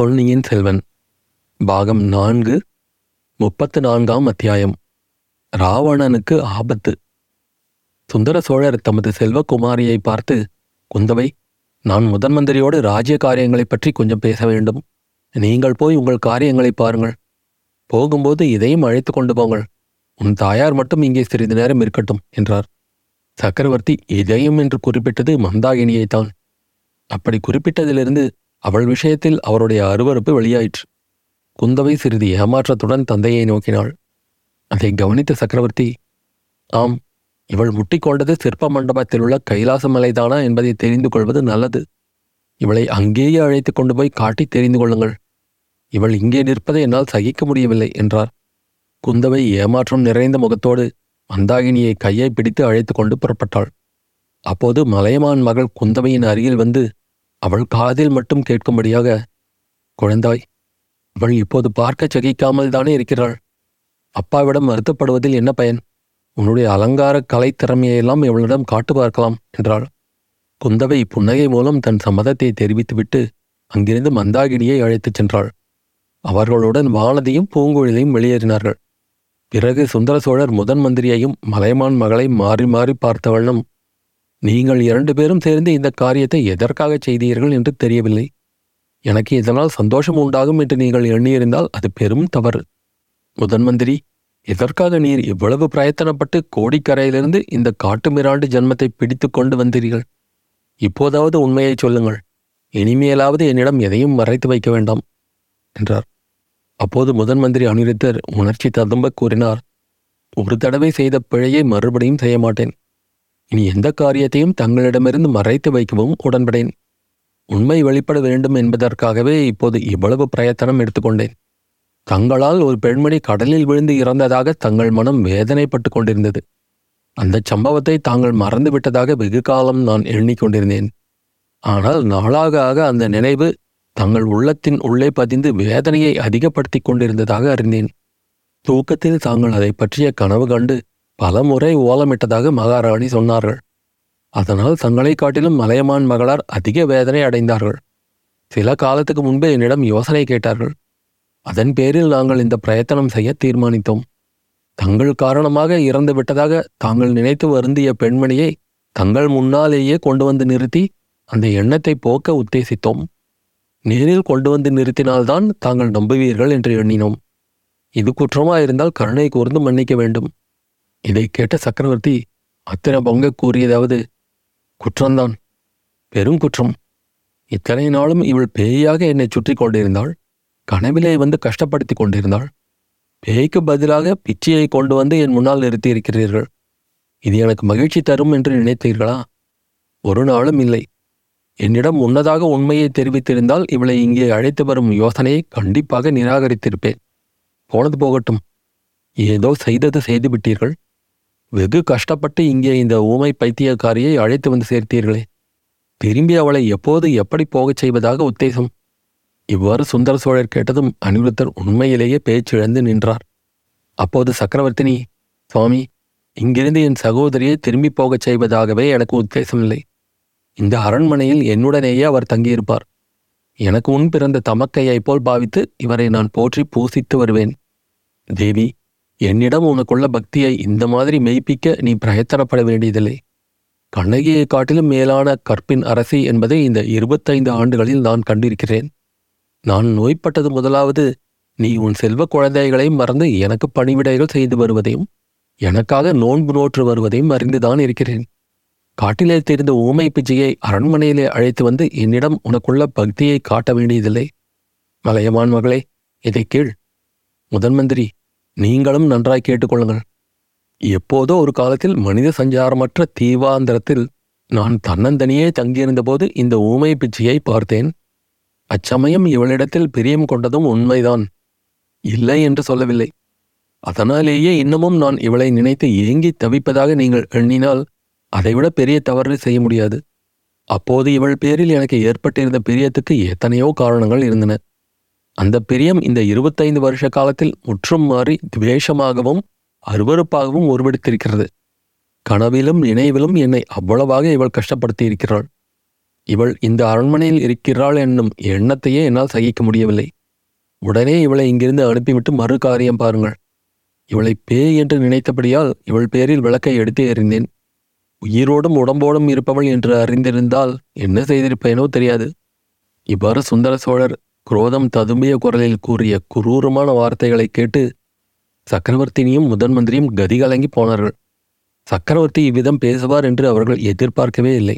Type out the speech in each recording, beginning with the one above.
பொன்னியின் செல்வன். பாகம் நான்கு முப்பத்து நான்காம் அத்தியாயம். ராவணனுக்கு ஆபத்து. சுந்தர சோழர் தமது செல்வகுமாரியை பார்த்து குந்தவை நான் முதன் மந்திரியோடு ராஜ்ய காரியங்களைப் பற்றி கொஞ்சம் பேச வேண்டும். நீங்கள் போய் உங்கள் காரியங்களை பாருங்கள். போகும்போது இதையும் அழைத்து கொண்டு போங்கள். உன் தாயார் மட்டும் இங்கே சிறிது நேரம் இருக்கட்டும் என்றார். சக்கரவர்த்தி இதையும் என்று குறிப்பிட்டது மந்தாகினியைத்தான். அப்படி குறிப்பிட்டதிலிருந்து அவள் விஷயத்தில் அவருடைய அருவருப்பு வெளியாயிற்று. குந்தவை சிறிது ஏமாற்றத்துடன் தந்தையை நோக்கினாள். அதை கவனித்த சக்கரவர்த்தி ஆம் இவள் முட்டிக்கொண்டது சிற்ப மண்டபத்தில் உள்ள கைலாச மலைதானா என்பதை தெரிந்து கொள்வது நல்லது. இவளை அங்கேயே அழைத்து கொண்டு போய் காட்டி தெரிந்து கொள்ளுங்கள். இவள் இங்கே நிற்பதை என்னால் சகிக்க முடியவில்லை என்றார். குந்தவை ஏமாற்றம் நிறைந்த முகத்தோடு மந்தாகினியை கையை பிடித்து அழைத்து கொண்டு புறப்பட்டாள். அப்போது மலையமான் மகள் குந்தவையின் அருகில் வந்து அவள் காதில் மட்டும் கேட்கும்படியாக குழந்தாய் அவள் இப்போது பார்க்கச் சகிக்காமல் தானே இருக்கிறாள். அப்பாவிடம் வருத்தப்படுவதில் என்ன பயன்? உன்னுடைய அலங்கார கலைத் திறமையெல்லாம் இவளிடம் காட்டு பார்க்கலாம் என்றாள். குந்தவை புன்னகை மூலம் தன் சம்மதத்தை தெரிவித்துவிட்டு அங்கிருந்து மந்தாகினியை அழைத்துச் சென்றாள். அவர்களுடன் வானதியும் பூங்குழலியும் வெளியேறினார்கள். பிறகு சுந்தர சோழர் முதன் மந்திரியையும் மலைமான் மகளை மாறி மாறி பார்த்த வண்ணம் நீங்கள் இரண்டு பேரும் சேர்ந்து இந்த காரியத்தை எதற்காக செய்தீர்கள் என்று தெரியவில்லை. எனக்கு இதனால் சந்தோஷம் உண்டாகும் என்று நீங்கள் எண்ணியிருந்தால் அது பெரும் தவறு. முதன் மந்திரி எதற்காக நீர் இவ்வளவு பிரயத்தனப்பட்டு கோடிக்கரையிலிருந்து இந்த காட்டுமிராண்டு ஜன்மத்தை பிடித்து கொண்டு வந்தீர்கள்? இப்போதாவது உண்மையை சொல்லுங்கள். இனிமேலாவது என்னிடம் எதையும் மறைத்து வைக்க வேண்டாம் என்றார். அப்போது முதன் மந்திரி அனிருத்தர் உணர்ச்சி ததும்ப கூறினார் ஒரு தடவை செய்த பிழையை மறுபடியும் செய்ய மாட்டேன். இனி எந்த காரியத்தையும் தங்களிடமிருந்து மறைத்து வைக்கவும் உடன்படேன். உண்மை வெளிப்பட வேண்டும் என்பதற்காகவே இப்போது இவ்வளவு பிரயத்தனம் எடுத்துக்கொண்டேன். தங்களால் ஒரு பெண்மணி கடலில் விழுந்து இறந்ததாக தங்கள் மனம் வேதனைப்பட்டு கொண்டிருந்தது. அந்த சம்பவத்தை தாங்கள் மறந்து விட்டதாக வெகு காலம் நான் எண்ணிக்கொண்டிருந்தேன் ஆனால் நாளாக ஆக அந்த நினைவு தங்கள் உள்ளத்தின் உள்ளே பதிந்து வேதனையை அதிகப்படுத்திக் கொண்டிருந்ததாக அறிந்தேன். தூக்கத்தில் தாங்கள் அதை பற்றிய கனவு கண்டு பலமுறை ஓலமிட்டதாக மகாராணி சொன்னார்கள். அதனால் தங்களை காட்டிலும் மலையமான் மகளார் அதிக வேதனை அடைந்தார்கள். சில காலத்துக்கு முன்பே என்னிடம் யோசனை கேட்டார்கள். அதன் பேரில் நாங்கள் இந்த பிரயத்தனம் செய்ய தீர்மானித்தோம். தங்கள் காரணமாக இறந்து விட்டதாக தாங்கள் நினைத்து வருந்திய பெண்மணியை தங்கள் முன்னாலேயே கொண்டு வந்து நிறுத்தி அந்த எண்ணத்தை போக்க உத்தேசித்தோம். நேரில் கொண்டு வந்து நிறுத்தினால்தான் தாங்கள் நம்புவீர்கள் என்று எண்ணினோம். இது குற்றமாயிருந்தால் கருணை கூர்ந்து மன்னிக்க வேண்டும். இதை கேட்ட சக்கரவர்த்தி அத்தனை பொங்க கூறியதாவது குற்றம்தான் பெரும் குற்றம். இத்தனை நாளும் இவள் பேயாக என்னை சுற்றி கொண்டிருந்தாள் கனவிலே வந்து கஷ்டப்படுத்தி கொண்டிருந்தாள். பேய்க்கு பதிலாக பிச்சையை கொண்டு வந்து என் முன்னால் நிறுத்தியிருக்கிறீர்கள். இது எனக்கு மகிழ்ச்சி தரும் என்று நினைத்தீர்களா? ஒரு நாளும் இல்லை. என்னிடம் முன்னதாக உண்மையை தெரிவித்திருந்தால் இவளை இங்கே அழைத்து வரும் யோசனையை கண்டிப்பாக நிராகரித்திருப்பேன். போனது போகட்டும். ஏதோ செய்தது செய்துவிட்டீர்கள். வெகு கஷ்டப்பட்டு இங்கே இந்த ஊமை பைத்தியக்காரியை அழைத்து வந்து சேர்த்தீர்களே. திரும்பி அவளை எப்போது எப்படி போகச் செய்வதாக உத்தேசம். இவ்வாறு சுந்தர சோழர் கேட்டதும் அனிருத்தர் உண்மையிலேயே பேச்சிழந்து நின்றார். அப்போது சக்கரவர்த்தினி சுவாமி இங்கிருந்து என் சகோதரியை திரும்பி போகச் செய்வதாகவே எனக்கு உத்தேசமில்லை இந்த அரண்மனையில் என்னுடனேயே அவர் தங்கியிருப்பார். எனக்கு முன் பிறந்த தமக்கையைப் போல் பாவித்து இவரை நான் போற்றி பூசித்து வருவேன். தேவி என்னிடம் உனக்குள்ள பக்தியை இந்த மாதிரி மெய்ப்பிக்க நீ பிரயத்தனப்பட வேண்டியதில்லை. கண்ணகியை காட்டிலும் மேலான கற்பின் அரசி என்பதை இந்த இருபத்தைந்து ஆண்டுகளில் நான் கண்டிருக்கிறேன். நான் நோய்பட்டது முதலாவது நீ உன் செல்வ குழந்தைகளையும் மறந்து எனக்கு பணிவிடைகள் செய்து வருவதையும் எனக்காக நோன்பு நோற்று வருவதையும் அறிந்துதான் இருக்கிறேன். காட்டிலே தெரிந்த ஊமை பிஜையை அரண்மனையிலே அழைத்து வந்து என்னிடம் உனக்குள்ள பக்தியை காட்ட வேண்டியதில்லை. மலையமான் மகளே இதை கீழ் முதன் மந்திரி நீங்களும் நன்றாய் கேட்டுக்கொள்ளுங்கள். எப்போதோ ஒரு காலத்தில் மனித சஞ்சாரமற்ற தீவாந்திரத்தில் நான் தன்னந்தனியே தங்கியிருந்தபோது இந்த ஊமை பிச்சையை பார்த்தேன். அச்சமயம் இவளிடத்தில் பிரியம் கொண்டதும் உண்மைதான். இல்லை என்று சொல்லவில்லை. அதனாலேயே இன்னமும் நான் இவளை நினைத்து ஏங்கி தவிப்பதாக நீங்கள் எண்ணினால் அதைவிட பெரிய தவறு செய்ய முடியாது. அப்போது இவள் பேரில் எனக்கு ஏற்பட்டிருந்த பிரியத்துக்கு எத்தனையோ காரணங்கள் இருந்தன. அந்த பிரியம் இந்த இருபத்தைந்து வருஷ காலத்தில் முற்றும் மாறி துவேஷமாகவும் அருவறுப்பாகவும் உருவெடுத்திருக்கிறது. கனவிலும் நினைவிலும் என்னை அவ்வளவாக இவள் கஷ்டப்படுத்தி இருக்கிறாள் இவள் இந்த அரண்மனையில் இருக்கிறாள் என்னும் எண்ணத்தையே என்னால் சகிக்க முடியவில்லை. உடனே இவளை இங்கிருந்து அனுப்பிவிட்டு மறு காரியம் பாருங்கள். இவளை பேய் என்று நினைத்தபடியால் இவள் பேரில் விளக்கை எடுத்து எறிந்தேன். உயிரோடும் உடம்போடும் இருப்பவள் என்று அறிந்திருந்தால் என்ன செய்திருப்பேனோ தெரியாது. இவ்வாறு சுந்தர சோழர் குரோதம் ததும்பிய குரலில் கூறிய குரூரமான வார்த்தைகளை கேட்டு சக்கரவர்த்தினியும் முதன் மந்திரியும் கதிகலங்கி போனார்கள். சக்கரவர்த்தி இவ்விதம் பேசுவார் என்று அவர்கள் எதிர்பார்க்கவே இல்லை.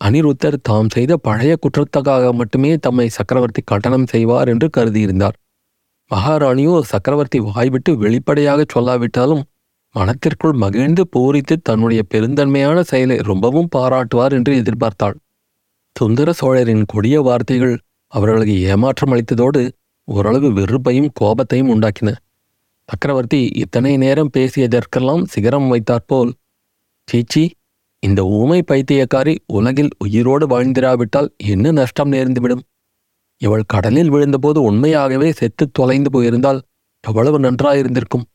அனிருத்தர் தாம் செய்த பழைய குற்றத்துக்காக மட்டுமே தம்மை சக்கரவர்த்தி கட்டணம் செய்வார் என்று கருதியிருந்தார். மகாராணியோ சக்கரவர்த்தி வாய்விட்டு வெளிப்படையாக சொல்லாவிட்டாலும் மனத்திற்குள் மகிழ்ந்து பூரித்து தன்னுடைய பெருந்தன்மையான செயலை ரொம்பவும் பாராட்டுவார் என்று எதிர்பார்த்தாள். சுந்தர சோழரின் கொடிய வார்த்தைகள் அவர்களுக்கு ஏமாற்றம் அளித்ததோடு ஓரளவு வெறுப்பையும் கோபத்தையும் உண்டாக்கின. சக்கரவர்த்தி இத்தனை நேரம் பேசியதற்கெல்லாம் சிகரம் வைத்தாற்போல் சீச்சி இந்த ஊமை பைத்தியக்காரி உலகில் உயிரோடு வாழ்ந்திராவிட்டால் என்ன நஷ்டம் நேர்ந்துவிடும்? இவள் கடலில் விழுந்தபோது உண்மையாகவே செத்து தொலைந்து போயிருந்தால் எவ்வளவு நன்றாயிருந்திருக்கும்?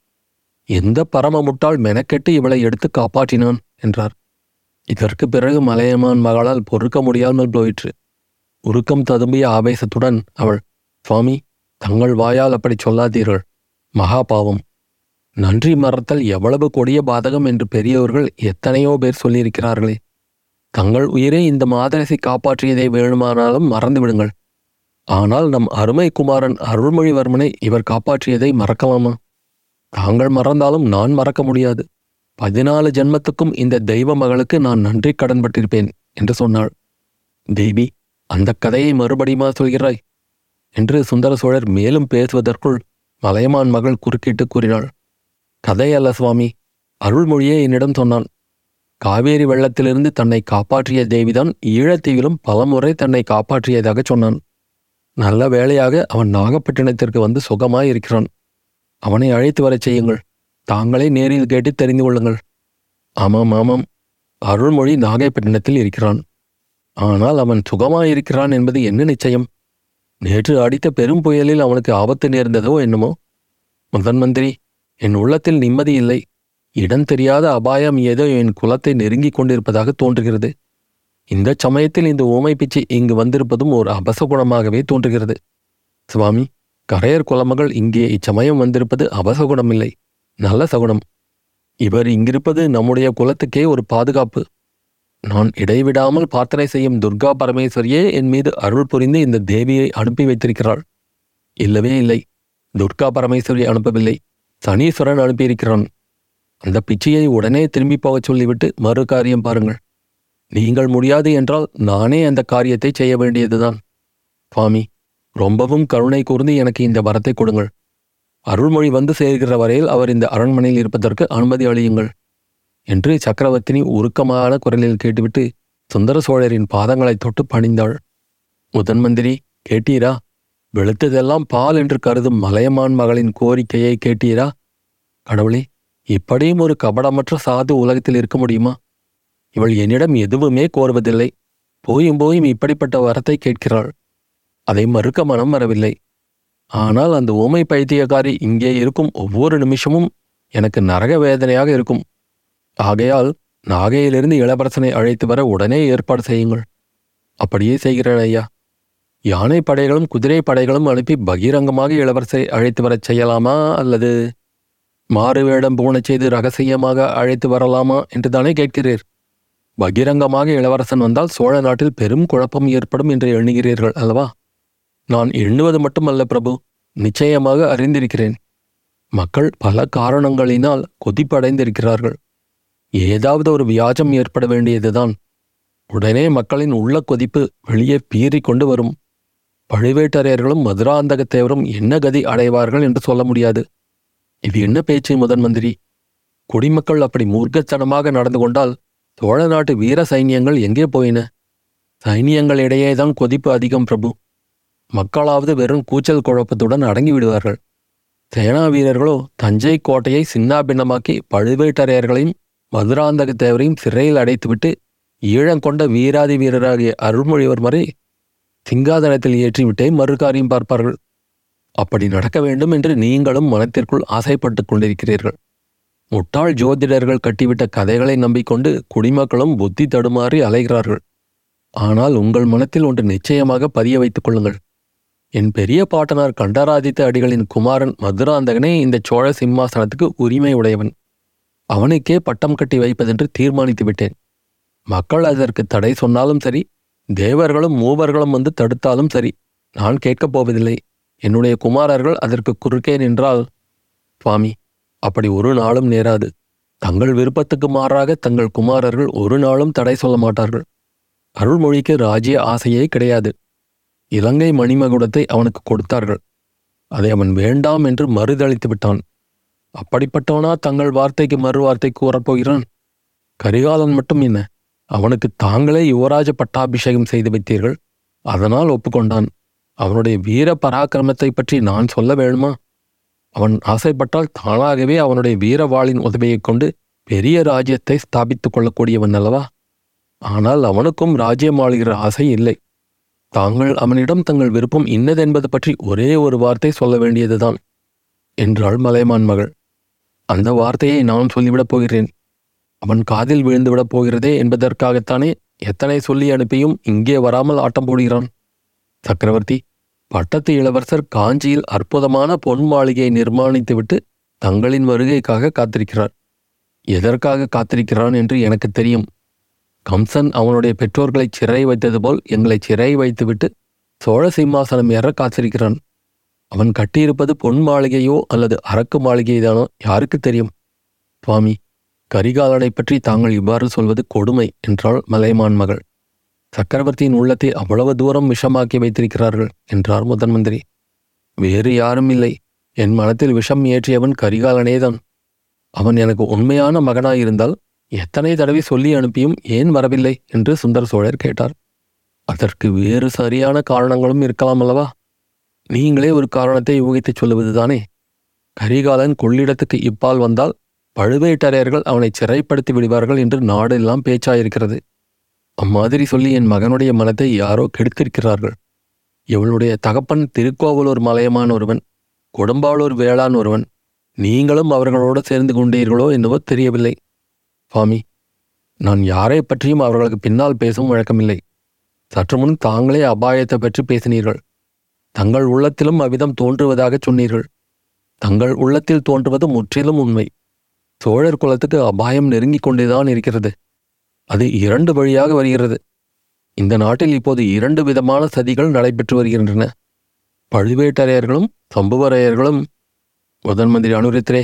எந்த பரமமுட்டால் மெனக்கெட்டு இவளை எடுத்து காப்பாற்றினான்? என்றார். இதற்கு பிறகு மலையமான் மகளால் பொறுக்க முடியாமல் போயிற்று. உருக்கம் ததும்பிய ஆவேசத்துடன் அவள் சுவாமி தங்கள் வாயால் அப்படி சொல்லாதீர்கள். மகா பாவம். நன்றி மறத்தல் எவ்வளவு கொடிய பாதகம் என்று பெரியவர்கள் எத்தனையோ பேர் சொல்லியிருக்கிறார்களே. தங்கள் உயிரை இந்த மாதரசி காப்பாற்றியதை வேணுமானாலும் மறந்துவிடுங்கள். ஆனால் நம் அருமை குமாரன் அருள்மொழிவர்மனை இவர் காப்பாற்றியதை மறக்கலாமா? தாங்கள் மறந்தாலும் நான் மறக்க முடியாது. பதினாலு ஜென்மத்துக்கும் இந்த தெய்வ மகளுக்கு நான் நன்றி கடன்பட்டிருப்பேன் என்று சொன்னாள். தேவி அந்த கதையை மறுபடியுமா சொல்கிறாய்? என்று சுந்தர சோழர் மேலும் பேசுவதற்குள் மலையமான் மகள் குறுக்கிட்டு கூறினாள். கதை அல்ல சுவாமி. அருள்மொழியே என்னிடம் சொன்னான். காவேரி வெள்ளத்திலிருந்து தன்னை காப்பாற்றிய தேவிதான் ஈழத்தீவிலும் பலமுறை தன்னை காப்பாற்றியதாக சொன்னான். நல்ல வேளையாக அவன் நாகப்பட்டினத்திற்கு வந்து சுகமாய் இருக்கிறான் அவனை அழைத்து வரச் செய்யுங்கள். தாங்களே நேரில் கேட்டு தெரிந்து கொள்ளுங்கள். ஆமாம் ஆமாம். அருள்மொழி நாகைப்பட்டினத்தில் இருக்கிறான். ஆனால் அவன் சுகமாயிருக்கிறான் என்பது என்ன நிச்சயம்? நேற்று அடித்த பெரும் புயலில் அவனுக்கு ஆபத்து நேர்ந்ததோ என்னமோ? முதன் மந்திரி என் உள்ளத்தில் நிம்மதி இல்லை. இடம் தெரியாத அபாயம் ஏதோ என் குலத்தை நெருங்கிக் கொண்டிருப்பதாக தோன்றுகிறது. இந்த சமயத்தில் இந்த ஊமை பிச்சை இங்கு வந்திருப்பதும் ஒரு அபசகுணமாகவே தோன்றுகிறது. சுவாமி கரையர் குலமகள் இங்கே இச்சமயம் வந்திருப்பது அபசகுணமில்லை நல்ல சகுனம் இவர் இங்கிருப்பது நம்முடைய குலத்துக்கே ஒரு பாதுகாப்பு. நான் இடைவிடாமல் பிரார்த்தனை செய்யும் துர்கா பரமேஸ்வரியே என் மீது அருள் புரிந்து இந்த தேவியை அனுப்பி வைத்திருக்கிறாள். இல்லவே இல்லை. துர்கா பரமேஸ்வரி அனுப்பவில்லை. சனீஸ்வரன் அனுப்பியிருக்கிறான். அந்த பிச்சையை உடனே திரும்பி போகச் சொல்லிவிட்டு மறு காரியம் பாருங்கள். நீங்கள் முடியாது என்றால் நானே அந்த காரியத்தை செய்ய வேண்டியதுதான். சுவாமி ரொம்பவும் கருணை கூர்ந்து எனக்கு இந்த வரத்தை கொடுங்கள். அருள்மொழி வந்து சேர்கிற வரையில் அவர் இந்த அரண்மனையில் இருப்பதற்கு அனுமதி அளியுங்கள். என்று சக்கரவர்த்தினி உருக்கமான குரலில் கேட்டுவிட்டு சுந்தர சோழரின் பாதங்களை தொட்டு பணிந்தாள். முதன் மந்திரி கேட்டீரா? வெளுத்ததெல்லாம் பால் என்று கருதும் மலையமான் மகளின் கோரிக்கையை கேட்டீரா? கடவுளே இப்படியும் ஒரு கபடமற்ற சாது உலகத்தில் இருக்க முடியுமா? இவள் என்னிடம் எதுவுமே கோருவதில்லை. போயும் போயும் இப்படிப்பட்ட வரத்தை கேட்கிறாள். அதை மறுக்க மனம் வரவில்லை. ஆனால் அந்த ஊமை பைத்தியக்காரி இங்கே இருக்கும் ஒவ்வொரு நிமிஷமும் எனக்கு நரக வேதனையாக இருக்கும். ஆகையால் நாகையிலிருந்து இளவரசனை அழைத்து வர உடனே ஏற்பாடு செய்யுங்கள். அப்படியே செய்கிறேன் ஐயா. யானை படைகளும் குதிரை படைகளும் அனுப்பி பகிரங்கமாக இளவரசரை அழைத்து வரச் செய்யலாமா அல்லது மாறு வேடம் பூணச் செய்து ரகசியமாக அழைத்து வரலாமா என்று தானே கேட்கிறீர். பகிரங்கமாக இளவரசன் வந்தால் சோழ நாட்டில் பெரும் குழப்பம் ஏற்படும் என்று எண்ணுகிறீர்கள் அல்லவா? நான் எண்ணுவது மட்டுமல்ல பிரபு நிச்சயமாக அறிந்திருக்கிறேன். மக்கள் பல காரணங்களினால் கொதிப்படைந்திருக்கிறார்கள். ஏதாவது ஒரு வியாஜம் ஏற்பட வேண்டியதுதான். உடனே மக்களின் உள்ள கொதிப்பு வெளியே பீறிக் கொண்டு வரும். பழுவேட்டரையர்களும் மதுராந்தகத்தேவரும் என்ன கதி அடைவார்கள் என்று சொல்ல முடியாது. இது என்ன பேச்சு முதன் மந்திரி? குடிமக்கள் அப்படி மூர்க்கத்தனமாக நடந்து கொண்டால் சோழ நாட்டு வீர சைனியங்கள் எங்கே போயின? சைனியங்களிடையேதான் கொதிப்பு அதிகம் பிரபு. மக்களாவது வெறும் கூச்சல் குழப்பத்துடன் அடங்கி விடுவார்கள். சேனா வீரர்களோ தஞ்சை கோட்டையை சின்னாபின்னமாக்கி பழுவேட்டரையர்களையும் மதுராந்தகத்தேவரையும் சிறையில் அடைத்துவிட்டு ஈழங்கொண்ட வீராதி வீரராகிய அருள்மொழிவர்மரை சிங்காதனத்தில் ஏற்றிவிட்டே மறுகாரியம் பார்ப்பார்கள். அப்படி நடக்க வேண்டும் என்று நீங்களும் மனத்திற்குள் ஆசைப்பட்டுக் கொண்டிருக்கிறீர்கள். முட்டாள் ஜோதிடர்கள் கட்டிவிட்ட கதைகளை நம்பிக்கொண்டு குடிமக்களும் புத்தி தடுமாறி அலைகிறார்கள். ஆனால் உங்கள் மனத்தில் ஒன்று நிச்சயமாக பதிய வைத்துக் கொள்ளுங்கள். என் பெரிய பாட்டனார் கண்டராதித்த அடிகளின் குமாரன் மதுராந்தகனே இந்த சோழ சிம்மாசனத்துக்கு உரிமை உடையவன். அவனுக்கே பட்டம் கட்டி வைப்பதென்று தீர்மானித்து விட்டேன். மக்கள் அதற்கு தடை சொன்னாலும் சரி தேவர்களும் மூவர்களும் வந்து தடுத்தாலும் சரி நான் கேட்கப் போவதில்லை. என்னுடைய குமாரர்கள் அதற்கு குறுக்கே நின்றால் சுவாமி அப்படி ஒரு நாளும் நேராது. தங்கள் விருப்பத்துக்கு மாறாக தங்கள் குமாரர்கள் ஒரு நாளும் தடை சொல்ல மாட்டார்கள். அருள்மொழிக்கு ராஜ்ய ஆசையே கிடையாது. இலங்கை மணிமகுடத்தை அவனுக்கு கொடுத்தார்கள். அதை அவன் வேண்டாம் என்று மறுதளித்து விட்டான். அப்படிப்பட்டவனா தங்கள் வார்த்தைக்கு மறு வார்த்தை கூறப்போகிறான் கரிகாலன் மட்டும் என்ன? அவனுக்கு தாங்களே யுவராஜ பட்டாபிஷேகம் செய்து வைத்தீர்கள். அதனால் ஒப்புக்கொண்டான். அவனுடைய வீர பராக்கிரமத்தை பற்றி நான் சொல்ல வேணுமா அவன் ஆசைப்பட்டால் தானாகவே அவனுடைய வீரவாளின் உதவியைக் கொண்டு பெரிய ராஜ்யத்தை ஸ்தாபித்துக் கொள்ளக்கூடியவன் அல்லவா? ஆனால் அவனுக்கும் ராஜ்யம் ஆளுகிற ஆசை இல்லை. தாங்கள் அவனிடம் தங்கள் விருப்பம் இன்னதென்பது பற்றி ஒரே ஒரு வார்த்தை சொல்ல வேண்டியதுதான். என்றாள் மலைமான் மகள். அந்த வார்த்தையை நான் சொல்லிவிடப் போகிறேன். அவன் காதில் விழுந்துவிடப் போகிறதே என்பதற்காகத்தானே எத்தனை சொல்லி அனுப்பியும் இங்கே வராமல் ஆட்டம் போடுகிறான். சக்கரவர்த்தி பட்டத்து இளவரசர் காஞ்சியில் அற்புதமான பொன் மாளிகையை நிர்மாணித்துவிட்டு தங்களின் வருகைக்காக காத்திருக்கிறார். எதற்காக காத்திருக்கிறான் என்று எனக்கு தெரியும். கம்சன் அவனுடைய பெற்றோர்களை சிறை வைத்தது போல் எங்களை சிறை வைத்துவிட்டு சோழ சிம்மாசனம் ஏற காத்திருக்கிறான். அவன் கட்டியிருப்பது பொன் மாளிகையோ அல்லது அரக்கு மாளிகைதானோ யாருக்கு தெரியும்? சுவாமி கரிகாலனை பற்றி தாங்கள் இவ்வாறு சொல்வது கொடுமை என்றாள் மலைமான் மகள். சக்கரவர்த்தியின் உள்ளத்தை அவ்வளவு தூரம் விஷமாக்கி வைத்திருக்கிறார்கள் என்றார் முதன் மந்திரி. வேறு யாரும் இல்லை. என் மனத்தில் விஷம் ஏற்றியவன் கரிகாலனேதான். அவன் எனக்கு உண்மையான மகனாயிருந்தால் எத்தனை தடவை சொல்லி அனுப்பியும் ஏன் வரவில்லை? என்று சுந்தர சோழர் கேட்டார். அதற்கு வேறு சரியான காரணங்களும் இருக்கலாம் அல்லவா? நீங்களே ஒரு காரணத்தை யூகித்துச் சொல்லுவதுதானே? கரிகாலன் கொள்ளிடத்துக்கு இப்பால் வந்தால் பழுவேட்டரையர்கள் அவனை சிறைப்படுத்தி விடுவார்கள் என்று நாடெல்லாம் பேச்சாயிருக்கிறது. அம்மாதிரி சொல்லி என் மகனுடைய மனத்தை யாரோ கெடுத்திருக்கிறார்கள். இவளுடைய தகப்பன் திருக்கோவலூர் மலையமான ஒருவன் கொடும்பாளூர் வேளாண் ஒருவன். நீங்களும் அவர்களோடு சேர்ந்து கொண்டீர்களோ என்னவோ தெரியவில்லை. சுவாமி நான் யாரை பற்றியும் அவர்களுக்கு பின்னால் பேசவும் வழக்கமில்லை. சற்று முன் தாங்களே அபாயத்தை பற்றி பேசினீர்கள். தங்கள் உள்ளத்திலும் அவ்விதம் தோன்றுவதாக சொன்னீர்கள். தங்கள் உள்ளத்தில் தோன்றுவது முற்றிலும் உண்மை. சோழர் குலத்துக்கு அபாயம் நெருங்கிக் கொண்டேதான் இருக்கிறது. அது இரண்டு வழியாக வருகிறது. இந்த நாட்டில் இப்போது இரண்டு விதமான சதிகள் நடைபெற்று வருகின்றன. பழுவேட்டரையர்களும் சம்புவரையர்களும் முதன் மந்திரி அனுரித்திரே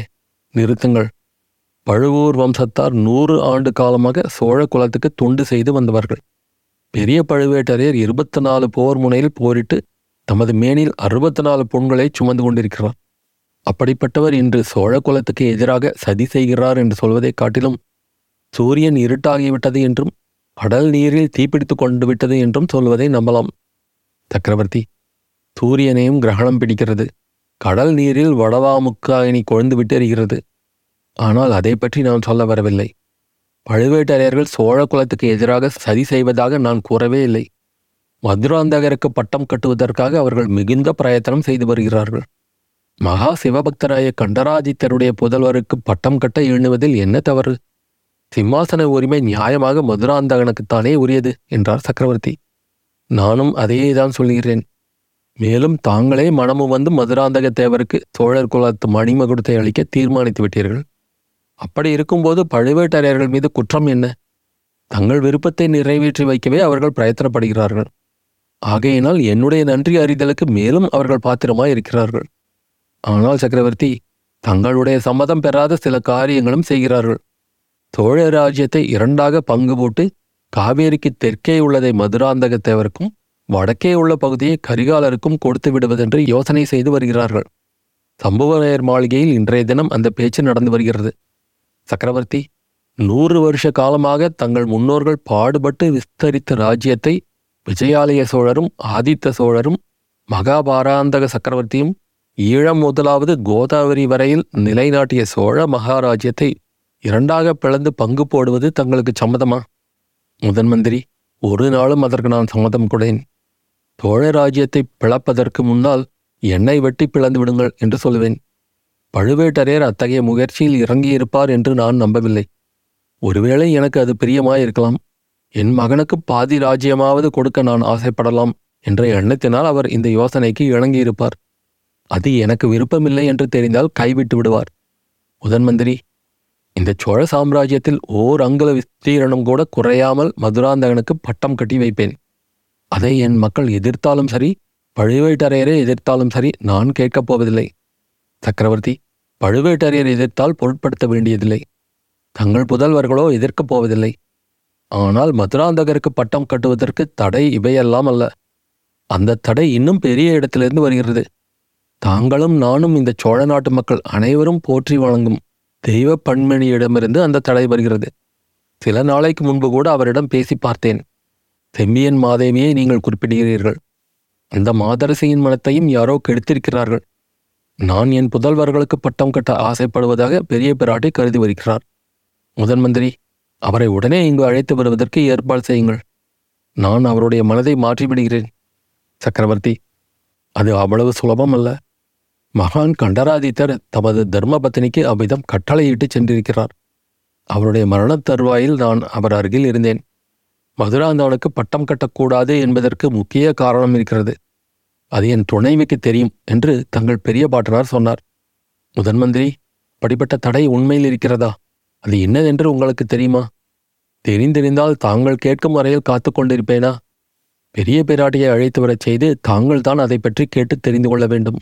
நிறுத்துங்கள். பழுவூர் வம்சத்தார் நூறு ஆண்டு காலமாக சோழ குலத்துக்கு தொண்டு செய்து வந்தவர்கள். பெரிய பழுவேட்டரையர் இருபத்தி நாலு போர் முனையில் போரிட்டு தமது மேனில் அறுபத்தி நாலு பொன்களை சுமந்து கொண்டிருக்கிறார். அப்படிப்பட்டவர் இன்று சோழ குலத்துக்கு எதிராக சதி செய்கிறார் என்று சொல்வதைக் காட்டிலும் சூரியன் இருட்டாகிவிட்டது என்றும் கடல் நீரில் தீப்பிடித்து கொண்டு விட்டது என்றும் சொல்வதை நம்பலாம். சக்கரவர்த்தி சூரியனையும் கிரகணம் பிடிக்கிறது. கடல் நீரில் வடவாமுக்காயினி கொழுந்து விட்டு ஆனால் அதை பற்றி நான் சொல்ல வரவில்லை. பழுவேட்டரையர்கள் சோழ குலத்துக்கு எதிராக சதி செய்வதாக நான் கூறவே இல்லை. மதுராந்தகருக்கு பட்டம் கட்டுவதற்காக அவர்கள் மிகுந்த பிரயத்தனம் செய்து வருகிறார்கள். மகா சிவபக்தராய கண்டராதித்தருடைய புதல்வருக்கு பட்டம் கட்ட எண்ணுவதில் என்ன தவறு? சிம்மாசன உரிமை நியாயமாக மதுராந்தகனுக்குத்தானே உரியது? என்றார் சக்கரவர்த்தி. நானும் அதையே தான் சொல்கிறேன். மேலும் தாங்களே மனமு வந்து மதுராந்தக தேவருக்கு சோழர் குலத்து மணிமகுடத்தை அளிக்க தீர்மானித்து விட்டீர்கள். அப்படி இருக்கும்போது பழுவேட்டரையர்கள் மீது குற்றம் என்ன? தங்கள் விருப்பத்தை நிறைவேற்றி வைக்கவே அவர்கள் பிரயத்தனப்படுகிறார்கள். ஆகையினால் என்னுடைய நன்றி அறிதலுக்கு மேலும் அவர்கள் பாத்திரமாய் இருக்கிறார்கள். ஆனால் சக்கரவர்த்தி தங்களுடைய சம்மதம் பெறாத சில காரியங்களும் செய்கிறார்கள். சோழ ராஜ்யத்தை இரண்டாக பங்கு போட்டு காவேரிக்கு தெற்கே உள்ளதை மதுராந்தக தேவருக்கும் வடக்கே உள்ள பகுதியை கரிகாலருக்கும் கொடுத்து விடுவதென்று யோசனை செய்து வருகிறார்கள். சம்புவரையர் மாளிகையில் இன்றைய தினம் அந்த பேச்சு நடந்து வருகிறது. சக்கரவர்த்தி நூறு வருஷ காலமாக தங்கள் முன்னோர்கள் பாடுபட்டு விஸ்தரித்த ராஜ்யத்தை விஜயாலய சோழரும் ஆதித்த சோழரும் மகாபாராந்தக சக்கரவர்த்தியும் ஈழம் முதலாவது கோதாவரி வரையில் நிலைநாட்டிய சோழ மகாராஜ்யத்தை இரண்டாக பிளந்து பங்கு போடுவது தங்களுக்கு சம்மதமா? முதன் மந்திரி ஒரு நாளும் அதற்கு நான் சம்மதம் கொடேன். சோழ ராஜ்யத்தை பிளப்பதற்கு முன்னால் என்னை வெட்டி பிளந்து விடுங்கள் என்று சொல்லுவேன். பழுவேட்டரையர் அத்தகைய முயற்சியில் இறங்கியிருப்பார் என்று நான் நம்பவில்லை. ஒருவேளை எனக்கு அது பிரியமாயிருக்கலாம். என் மகனுக்கு பாதி ராஜ்யமாவது கொடுக்க நான் ஆசைப்படலாம் என்ற எண்ணத்தினால் அவர் இந்த யோசனைக்கு இணங்கியிருப்பார். அது எனக்கு விருப்பமில்லை என்று தெரிந்தால் கைவிட்டு விடுவார். முதன் மந்திரி இந்த சோழ சாம்ராஜ்யத்தில் ஓர் அங்குல விஸ்தீரணம் கூட குறையாமல் மதுராந்தகனுக்கு பட்டம் கட்டி வைப்பேன். அதை என் மக்கள் எதிர்த்தாலும் சரி பழுவேட்டரையரை எதிர்த்தாலும் சரி நான் கேட்கப் போவதில்லை. சக்கரவர்த்தி பழுவேட்டரையர் எதிர்த்தால் பொருட்படுத்த வேண்டியதில்லை. தங்கள் புதல்வர்களோ எதிர்க்கப் போவதில்லை. ஆனால் மதுராந்தகருக்கு பட்டம் கட்டுவதற்கு தடை இவையெல்லாம் அல்ல. அந்த தடை இன்னும் பெரிய இடத்திலிருந்து வருகிறது. தாங்களும் நானும் இந்த சோழ நாட்டு மக்கள் அனைவரும் போற்றி வழங்கும் தெய்வ பண்மணியிடமிருந்து அந்த தடை வருகிறது. சில நாளைக்கு முன்பு கூட அவரிடம் பேசி பார்த்தேன். செம்மியன் மாதேவியை நீங்கள் குறிப்பிடுகிறீர்கள். அந்த மாதரசியின் மனத்தையும் யாரோ கெடுத்திருக்கிறார்கள். நான் என் புதல்வர்களுக்கு பட்டம் கட்ட ஆசைப்படுவதாக பெரிய பிராட்டி கருதி வருகிறார். முதன் மந்திரி அவரை உடனே இங்கு அழைத்து வருவதற்கு ஏற்பாடு செய்யுங்கள். நான் அவருடைய மனதை மாற்றிவிடுகிறேன். சக்கரவர்த்தி அது அவ்வளவு சுலபம் அல்ல. மகான் கண்டராதித்தர் தமது தர்மபத்தினிக்கு அவ்விதம் கட்டளையிட்டு சென்றிருக்கிறார். அவருடைய மரணத் தருவாயில் நான் அவர் அருகில் இருந்தேன். மதுராந்தவனுக்கு பட்டம் கட்டக்கூடாது என்பதற்கு முக்கிய காரணம் இருக்கிறது. அது என் துணைவிக்கு தெரியும் என்று தங்கள் பெரிய பாட்டனார் சொன்னார். முதன்மந்திரி படிப்பட்ட தடை உண்மையில் இருக்கிறதா? அது என்னதென்று உங்களுக்கு தெரியுமா? தெரிந்திருந்தால் தாங்கள் கேட்கும் வரையில் காத்து கொண்டிருப்பேனா? பெரிய பிராட்டியை அழைத்து வரச் செய்து தாங்கள் தான் அதை பற்றி கேட்டு தெரிந்து கொள்ள வேண்டும்.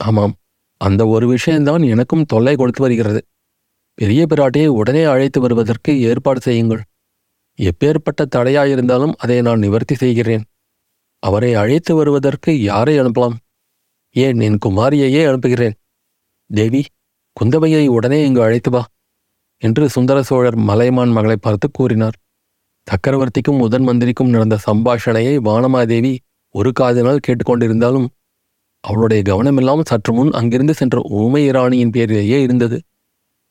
ஆமாம் அந்த ஒரு விஷயம்தான் எனக்கும் தொல்லை கொடுத்து வருகிறது. பெரிய பிராட்டியை உடனே அழைத்து வருவதற்கு ஏற்பாடு செய்யுங்கள். எப்பேற்பட்ட தடையாயிருந்தாலும் அதை நான் நிவர்த்தி செய்கிறேன். அவரை அழைத்து வருவதற்கு யாரை அனுப்பலாம்? ஏன் என் குமாரியையே அனுப்புகிறேன்? தேவி குந்தவையை உடனே இங்கு அழைத்து வா. என்று சுந்தர சோழர் மலைமான் மகளை பார்த்து கூறினார். சக்கரவர்த்திக்கும் முதன் மந்திரிக்கும் நடந்த சம்பாஷணையை வானமாதேவி ஒரு காதினால் கேட்டுக்கொண்டிருந்தாலும் அவளுடைய கவனமெல்லாம் சற்று முன் அங்கிருந்து சென்ற ஊமை இராணியின் பேரிலேயே இருந்தது.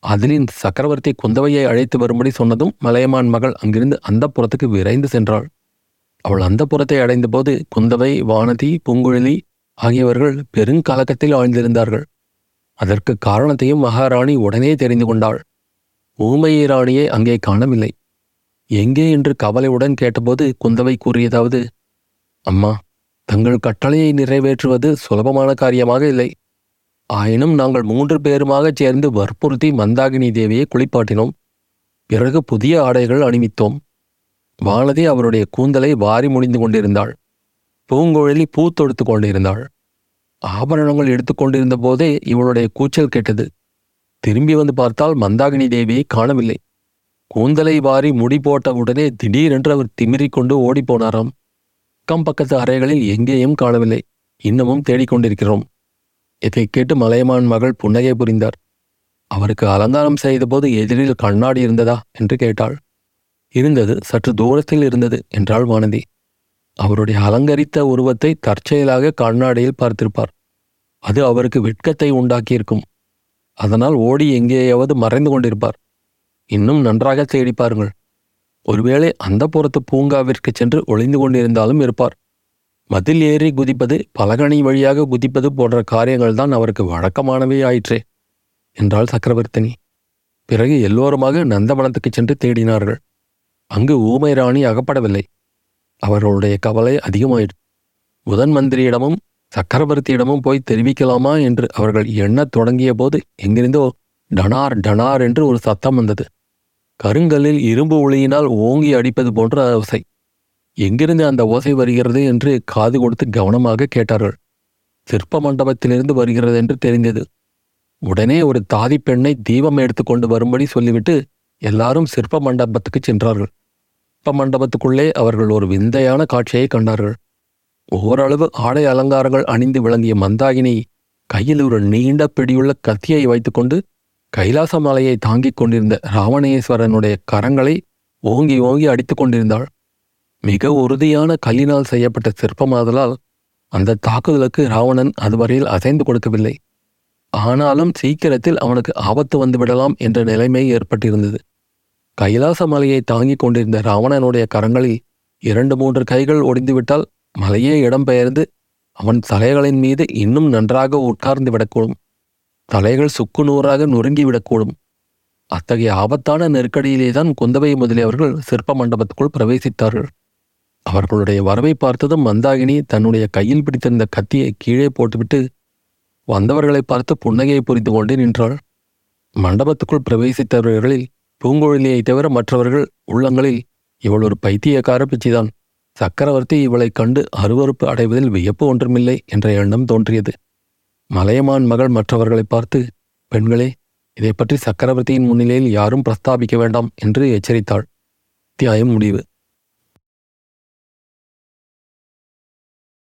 அதிலின் சக்கரவர்த்தி குந்தவையை அழைத்து வரும்படி சொன்னதும் மலையமான் மகள் அங்கிருந்து அந்த புறத்துக்கு விரைந்து சென்றாள். அவள் அந்த புறத்தை அடைந்தபோது குந்தவை வானதி பூங்குழலி ஆகியவர்கள் பெருங்கலக்கத்தில் ஆழ்ந்திருந்தார்கள். அதற்கு காரணத்தையும் மகாராணி உடனே தெரிந்து கொண்டாள். ஊமையை ராணியை அங்கே காணவில்லை. எங்கே என்று கவலையுடன் கேட்டபோது குந்தவை கூறியதாவது அம்மா தங்கள் கட்டளையை நிறைவேற்றுவது சுலபமான காரியமாக இல்லை. ஆயினும் நாங்கள் மூன்று பேருமாகச் சேர்ந்து வற்புறுத்தி மந்தாகினி தேவியை குளிப்பாட்டினோம். பிறகு புதிய ஆடைகள் அணிவித்தோம். வானதி அவருடைய கூந்தலை வாரி முடிந்து கொண்டிருந்தாள். பூங்குழலி பூ தொடுத்து கொண்டிருந்தாள். ஆபரணங்கள் எடுத்துக்கொண்டிருந்த போதே இவளுடைய கூச்சல் கேட்டது. திரும்பி வந்து பார்த்தால் மந்தாகினி தேவியை காணவில்லை. கூந்தலை வாரி முடி போட்ட உடனே திடீரென்று அவர் திமிரிக் கொண்டு ஓடிப்போனாராம் அக்கம் பக்கத்து அறைகளில் எங்கேயும் காணவில்லை. இன்னமும் தேடிக்கொண்டிருக்கிறோம் இதை கேட்டு மலையமான் மகள் புன்னகை புரிந்தார். அவருக்கு அலங்காரம் செய்தபோது எதிரில் கண்ணாடி இருந்ததா என்று கேட்டாள். இருந்தது சற்று தூரத்தில் இருந்தது என்றாள் வானதி. அவருடைய அலங்கரித்த உருவத்தை தற்செயலாக கண்ணாடியில் பார்த்திருப்பார். அது அவருக்கு வெட்கத்தை உண்டாக்கியிருக்கும். அதனால் ஓடி எங்கேயாவது மறைந்து கொண்டிருப்பார். இன்னும் நன்றாக தேடி பாருங்கள். ஒருவேளை அந்த புறத்து பூங்காவிற்கு சென்று ஒளிந்து கொண்டிருந்தாலும் இருப்பார். மதில் ஏறி குதிப்பது பலகணி வழியாக குதிப்பது போன்ற காரியங்கள் தான் அவருக்கு வழக்கமானவே ஆயிற்றே என்றாள் சக்கரவர்த்தினி. பிறகு எல்லோருமாக நந்தவனத்துக்கு சென்று தேடினார்கள். அங்கு ஊமை ராணி அகப்படவில்லை. அவர்களுடைய கவலை அதிகமாயிற்று. முதன் மந்திரியிடமும் சக்கரவர்த்தியிடமும் போய் தெரிவிக்கலாமா என்று அவர்கள் எண்ணத் தொடங்கிய போது எங்கிருந்தோ டனார் டனார் என்று ஒரு சத்தம் வந்தது. கருங்கல்லில் இரும்பு ஒளியினால் ஓங்கி அடிப்பது போன்ற ஓசை. எங்கிருந்து அந்த ஓசை வருகிறது என்று காது கொடுத்து கவனமாக கேட்டார்கள். சிற்ப மண்டபத்திலிருந்து வருகிறது என்று தெரிந்தது. உடனே ஒரு தாதி பெண்ணை தீபம் எடுத்துக்கொண்டு வரும்படி சொல்லிவிட்டு எல்லாரும் சிற்ப மண்டபத்துக்கு சென்றார்கள். சிற்ப மண்டபத்துக்குள்ளே அவர்கள் ஒரு விந்தையான காட்சியை கண்டார்கள். ஓரளவு ஆடை அலங்காரங்கள் அணிந்து விளங்கிய மந்தாகினி கையில் ஒரு நீண்ட பிடியுள்ள கத்தியை வைத்துக்கொண்டு கைலாச மலையை தாங்கிக் கொண்டிருந்த ராவணேஸ்வரனுடைய கரங்களை ஓங்கி ஓங்கி அடித்துக் கொண்டிருந்தாள். மிக உறுதியான கல்லினால் செய்யப்பட்ட சிற்பமாதலால் அந்த தாக்குதலுக்கு ராவணன் அதுவரையில் அசைந்து கொடுக்கவில்லை. ஆனாலும் சீக்கிரத்தில் அவனுக்கு ஆபத்து வந்துவிடலாம் என்ற நிலைமை ஏற்பட்டிருந்தது. கைலாச மலையை தாங்கிக் கொண்டிருந்த ராவணனுடைய கரங்களில் இரண்டு மூன்று கைகள் ஒடிந்துவிட்டால் மலையே இடம்பெயர்ந்து அவன் தலைகளின் மீது இன்னும் நன்றாக உட்கார்ந்து விடக்கூடும். தலைகள் சுக்கு நூறாக நொறுங்கிவிடக்கூடும் அத்தகைய ஆபத்தான நெருக்கடியிலேதான் குந்தவை முதலியவர்கள் சிற்ப மண்டபத்துக்குள் பிரவேசித்தார்கள். அவர்களுடைய வரவை பார்த்ததும் மந்தாகினி தன்னுடைய கையில் பிடித்திருந்த கத்தியை கீழே போட்டுவிட்டு வந்தவர்களை பார்த்து புன்னகையை புரிந்து கொண்டு நின்றாள். மண்டபத்துக்குள் பிரவேசித்தவர்களில் பூங்குழலியை தவிர மற்றவர்கள் உள்ளங்களில் இவள் ஒரு பைத்தியக்கார பிச்சிதான். சக்கரவர்த்தி இவளைக் கண்டு அருவறுப்பு அடைவதில் வியப்பு ஒன்றுமில்லை என்ற எண்ணம் தோன்றியது. மலையமான் மகள் மற்றவர்களை பார்த்து பெண்களே இதை பற்றி சக்கரவர்த்தியின் முன்னிலையில் யாரும் பிரஸ்தாபிக்க வேண்டாம் என்று எச்சரித்தாள். அத்தியாயம் முடிவு.